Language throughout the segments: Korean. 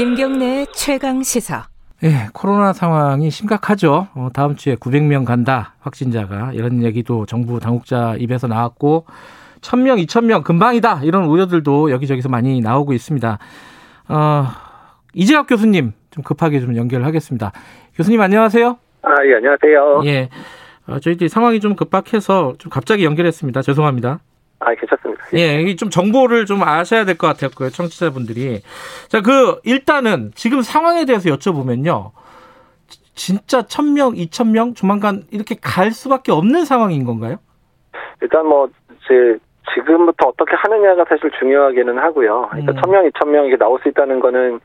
김경래 최강 시사. 예, 코로나 상황이 심각하죠. 어, 다음 주에 900명 간다 확진자가 이런 얘기도 정부 당국자 입에서 나왔고 1000명, 2000명 금방이다 이런 우려들도 여기저기서 많이 나오고 있습니다. 어, 이재학 교수님 좀 급하게 좀 연결하겠습니다. 교수님 안녕하세요. 아, 예, 안녕하세요. 예. 어, 저희들이 상황이 좀 급박해서 좀 갑자기 연결했습니다. 죄송합니다. 아, 괜찮습니다. 예, 이좀 정보를 좀 아셔야 될 것 같아요. 그 청취자분들이. 자, 그, 일단은 지금 상황에 대해서 여쭤보면요. 진짜 천명 이천 명 조만간 이렇게 갈 수밖에 없는 상황인 건가요? 일단 뭐, 제, 지금부터 어떻게 하느냐가 사실 중요하기는 하고요. 그러니까 음. 천명 이천 명 이게 나올 수 있다는 거는 이제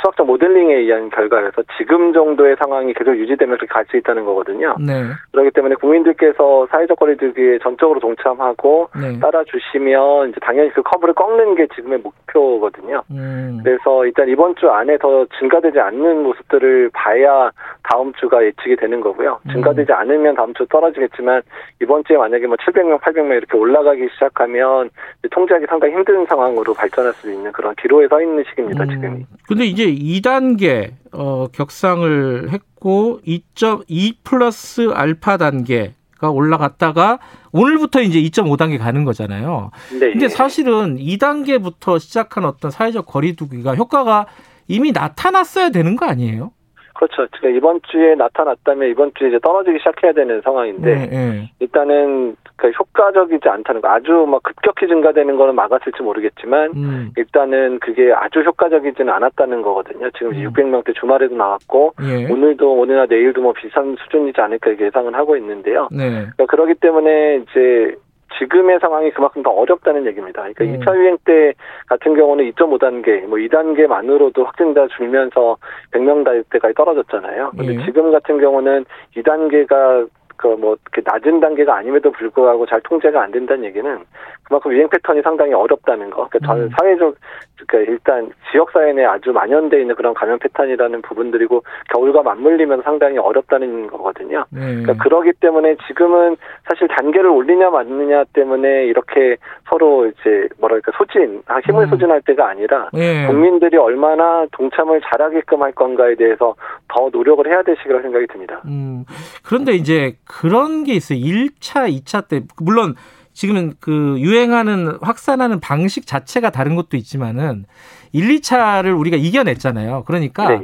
수학적 모델링에 의한 결과여서 지금 정도의 상황이 계속 유지되면 그렇게 갈 수 있다는 거거든요. 네. 그렇기 때문에 국민들께서 사회적 거리두기에 전적으로 동참하고 네. 따라주시면 이제 당연히 그 커브를 꺾는 게 지금의 목표거든요. 음. 그래서 일단 이번 주 안에 더 증가되지 않는 모습들을 봐야 다음 주가 예측이 되는 거고요. 음. 증가되지 않으면 다음 주 떨어지겠지만 이번 주에 만약에 뭐 700명, 800명 이렇게 올라가기 시작하면 통제하기 상당히 힘든 상황으로 발전할 수 있는 그런 기로에 서 있는 시기입니다. 음. 지금. 근데 이제 2단계 어, 격상을 했고 2.2 플러스 알파 단계가 올라갔다가 오늘부터 이제 2.5단계 가는 거잖아요. 네. 근데 사실은 2단계부터 시작한 어떤 사회적 거리두기가 효과가 이미 나타났어야 되는 거 아니에요? 그렇죠. 그러니까 이번 주에 나타났다면 이번 주에 이제 떨어지기 시작해야 되는 상황인데 네, 네. 일단은 그 효과적이지 않다는 거 아주 막 급격히 증가되는 거는 막았을지 모르겠지만 음, 일단은 그게 아주 효과적이지는 않았다는 거거든요. 지금 음. 600명대 주말에도 나왔고 예. 오늘도 오늘이나 내일도 뭐 비슷한 수준이지 않을까 이렇게 예상은 하고 있는데요. 네. 그러니까 그렇기 때문에 이제 지금의 상황이 그만큼 더 어렵다는 얘기입니다. 그러니까 음. 2차 유행 때 같은 경우는 2.5단계, 뭐 2단계만으로도 확진자 줄면서 100명 대까지 떨어졌잖아요. 근데 예. 지금 같은 경우는 2단계가 그뭐 이렇게 낮은 단계가 아님에도 불구하고 잘 통제가 안 된다는 얘기는 그만큼 유행 패턴이 상당히 어렵다는 거. 그러니까 저는 음. 사회적 그러니까 일단 지역 사회 내에 아주 만연돼 있는 그런 감염 패턴이라는 부분들이고 겨울과 맞물리면 상당히 어렵다는 거거든요. 네. 그러니까 그러기 때문에 지금은 사실 단계를 올리냐 맞느냐 때문에 이렇게 서로 이제 뭐랄까 소진, 아, 힘을 음. 소진할 때가 아니라 예. 국민들이 얼마나 동참을 잘하게끔 할 건가에 대해서 더 노력을 해야 될 시기라고 생각이 듭니다. 음, 그런데 이제 그런 게 있어요. 1차, 2차 때, 물론 지금은 그 유행하는, 확산하는 방식 자체가 다른 것도 있지만은 1, 2차를 우리가 이겨냈잖아요. 그러니까, 네,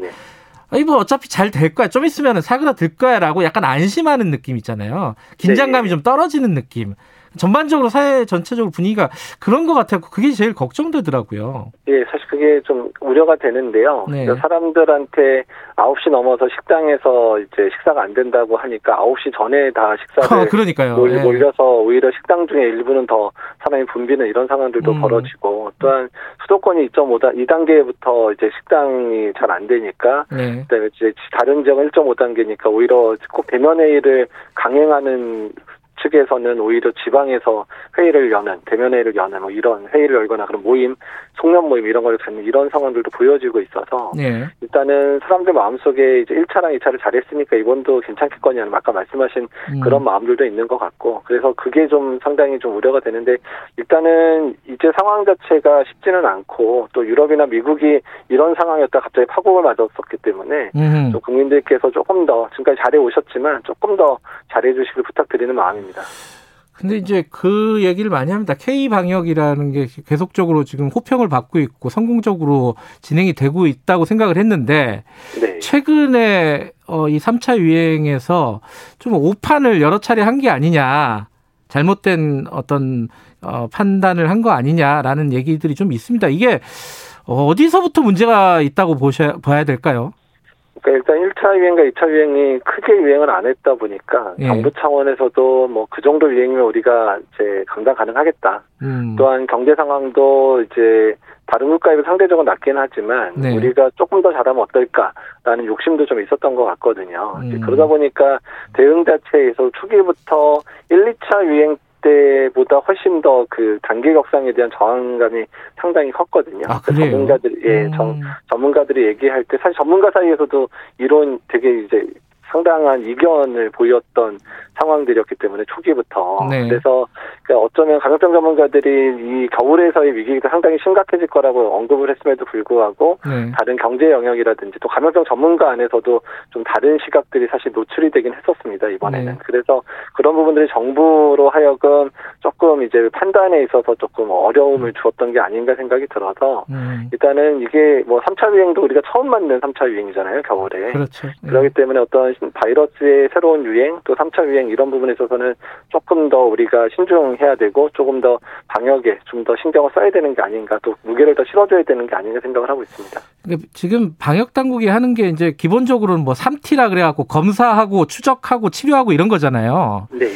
네. 뭐 어차피 잘 될 거야. 좀 있으면 사그라들 거야. 라고 약간 안심하는 느낌 있잖아요. 긴장감이 네. 좀 떨어지는 느낌. 전반적으로 사회 전체적으로 분위기가 그런 것 같아요. 그게 제일 걱정되더라고요. 예, 사실 그 게 좀 우려가 되는데요. 네. 사람들한테 9시 넘어서 식당에서 이제 식사가 안 된다고 하니까 9시 전에 다 식사를 아, 그러니까요. 몰, 예. 몰려서 오히려 식당 중에 일부는 더 사람이 붐비는 이런 상황들도 음. 벌어지고 또한 수도권이 2.5단 2단계부터 이제 식당이 잘 안 되니까 네. 그다음에 이제 다른 지역은 1.5단계니까 오히려 꼭 대면 회의를 강행하는 측에서는 오히려 지방에서 회의를 여는 대면 회의를 여는 뭐 이런 회의를 열거나 그런 모임 송년 모임 이런 걸 갖는 이런 상황들도 보여지고 있어서 네. 일단은 사람들 마음속에 이제 1차랑 2차를 잘했으니까 이번도 괜찮겠거냐는 아까 말씀하신 음. 그런 마음들도 있는 것 같고 그래서 그게 좀 상당히 좀 우려가 되는데 일단은 이제 상황 자체가 쉽지는 않고 또 유럽이나 미국이 이런 상황이었다 갑자기 파국을 맞았었기 때문에 음. 또 국민들께서 조금 더 지금까지 잘해 오셨지만 조금 더 잘해 주시길 부탁드리는 마음입니다. 근데 이제 그 얘기를 많이 합니다. K 방역이라는 게 계속적으로 지금 호평을 받고 있고 성공적으로 진행이 되고 있다고 생각을 했는데 네. 최근에 어, 이 3차 유행에서 좀 오판을 여러 차례 한 게 아니냐. 잘못된 어떤 어, 판단을 한 거 아니냐라는 얘기들이 좀 있습니다. 이게 어디서부터 문제가 있다고 보셔야 봐야 될까요? 그러니까 일단 1차 유행과 2차 유행이 크게 유행을 안 했다 보니까 예. 정부 차원에서도 뭐 그 정도 유행이면 우리가 이제 감당 가능하겠다. 음. 또한 경제 상황도 이제 다른 국가에 비해 상대적으로 낮긴 하지만 네. 우리가 조금 더 잘하면 어떨까라는 욕심도 좀 있었던 것 같거든요. 음. 그러다 보니까 대응 자체에서 초기부터 1, 2차 유행 때보다 훨씬 더 그 단계 격상에 대한 저항감이 상당히 컸거든요. 아, 그러니까 그래요? 전문가들이 예, 음. 전, 전문가들이 얘기할 때 사실 전문가 사이에서도 이론 되게 이제 상당한 이견을 보였던 상황들이었기 때문에 초기부터 네. 그래서 그러니까 어쩌면 감염병 전문가들이 이 겨울에서의 위기가 상당히 심각해질 거라고 언급을 했음에도 불구하고 네. 다른 경제 영역이라든지 또 감염병 전문가 안에서도 좀 다른 시각들이 사실 노출이 되긴 했었습니다 이번에는. 네. 그래서 그런 부분들이 정부로 하여금 조금 이제 판단에 있어서 조금 어려움을 음. 주었던 게 아닌가 생각이 들어서 음. 일단은 이게 뭐 3차 유행도 우리가 처음 맞는 3차 유행이잖아요 겨울에. 그렇죠. 그렇기 때문에 어떤 바이러스의 새로운 유행 또 3차 유행 이런 부분에 있어서는 조금 더 우리가 신중해야 되고 조금 더 방역에 좀 더 신경을 써야 되는 게 아닌가 또 무게를 더 실어줘야 되는 게 아닌가 생각을 하고 있습니다. 그러니까 지금 방역 당국이 하는 게 이제 기본적으로는 뭐 3T라 그래갖고 검사하고 추적하고 치료하고 이런 거잖아요. 네.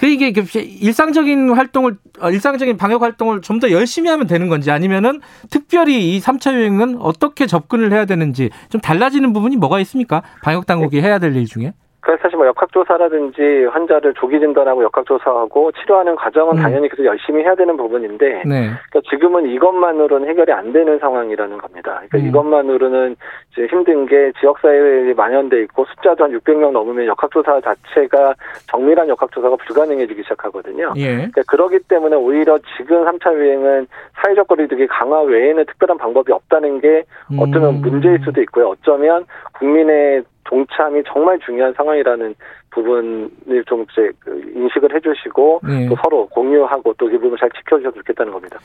그 이게 일상적인 활동을 어, 일상적인 방역 활동을 좀 더 열심히 하면 되는 건지 아니면은 특별히 이 3차 유행은 어떻게 접근을 해야 되는지 좀 달라지는 부분이 뭐가 있습니까? 방역 당국이 해야 될 일 중에? 그래서 사실 뭐 역학조사라든지 환자를 조기 진단하고 역학조사하고 치료하는 과정은 음. 당연히 계속 열심히 해야 되는 부분인데 네. 그러니까 지금은 이것만으로는 해결이 안 되는 상황이라는 겁니다. 그러니까 음. 이것만으로는 이제 힘든 게 지역사회에 만연돼 있고 숫자도 한 600명 넘으면 역학조사 자체가 정밀한 역학조사가 불가능해지기 시작하거든요. 예. 그러니까 그러기 때문에 오히려 지금 3차 유행은 사회적 거리두기 강화 외에는 특별한 방법이 없다는 게 어쩌면 음. 문제일 수도 있고요. 어쩌면 국민의 동참이 정말 중요한 상황이라는 부분을 좀 이제 그 인식을 해주시고 네. 또 서로 공유하고 또 이 부분을 잘 지켜주셔도 좋겠다는 겁니다.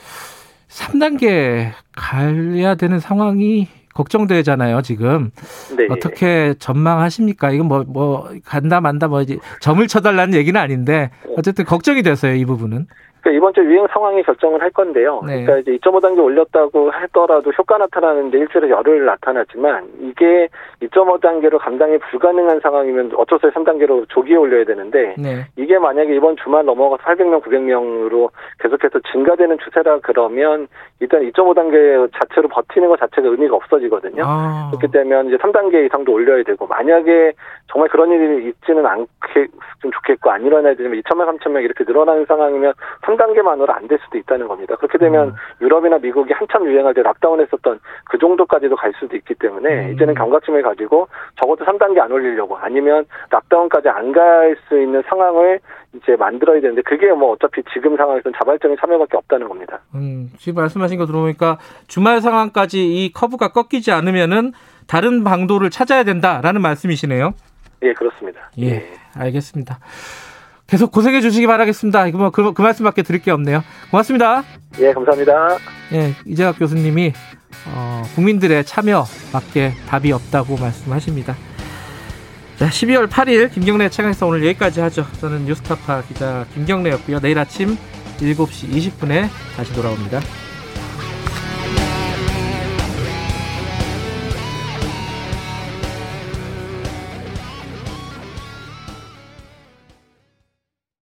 3단계 가야 되는 상황이 걱정되잖아요, 지금. 네. 어떻게 전망하십니까? 이건 뭐, 뭐, 간다, 만다, 뭐, 점을 쳐달라는 얘기는 아닌데, 어쨌든 걱정이 됐어요, 이 부분은. 그러니까 이번 주 유행 상황이 결정을 할 건데요. 네. 그러니까 이제 2.5단계 올렸다고 하더라도 효과 나타나는데 일주일에 열흘 나타나지만 이게 2.5단계로 감당이 불가능한 상황이면 어쩔 수 없이 3단계로 조기에 올려야 되는데 네. 이게 만약에 이번 주말 넘어가서 800명, 900명으로 계속해서 증가되는 추세라 그러면 일단 2.5단계 자체로 버티는 것 자체가 의미가 없어지거든요. 아. 그렇기 때문에 이제 3단계 이상도 올려야 되고 만약에 정말 그런 일이 있지는 않게 좀 좋겠고 안 일어나야 되면 2천명, 3천명 이렇게 늘어나는 상황이면 3단계만으로 안 될 수도 있다는 겁니다. 그렇게 되면 음. 유럽이나 미국이 한참 유행할 때 락다운했었던 그 정도까지도 갈 수도 있기 때문에 음. 이제는 경각심을 가지고 적어도 3단계 안 올리려고 아니면 락다운까지 안 갈 수 있는 상황을 이제 만들어야 되는데 그게 뭐 어차피 지금 상황에서는 자발적인 참여밖에 없다는 겁니다. 음, 지금 말씀하신 거 들어보니까 주말 상황까지 이 커브가 꺾이지 않으면은 다른 방도를 찾아야 된다라는 말씀이시네요. 예, 그렇습니다. 예, 예. 알겠습니다. 계속 고생해 주시기 바라겠습니다. 이거 뭐 그, 그 말씀밖에 드릴 게 없네요. 고맙습니다. 예, 감사합니다. 예, 이재학 교수님이 어, 국민들의 참여밖에 답이 없다고 말씀하십니다. 자, 12월 8일 김경래 채강에서 오늘 여기까지 하죠. 저는 뉴스타파 기자 김경래였고요. 내일 아침 7시 20분에 다시 돌아옵니다.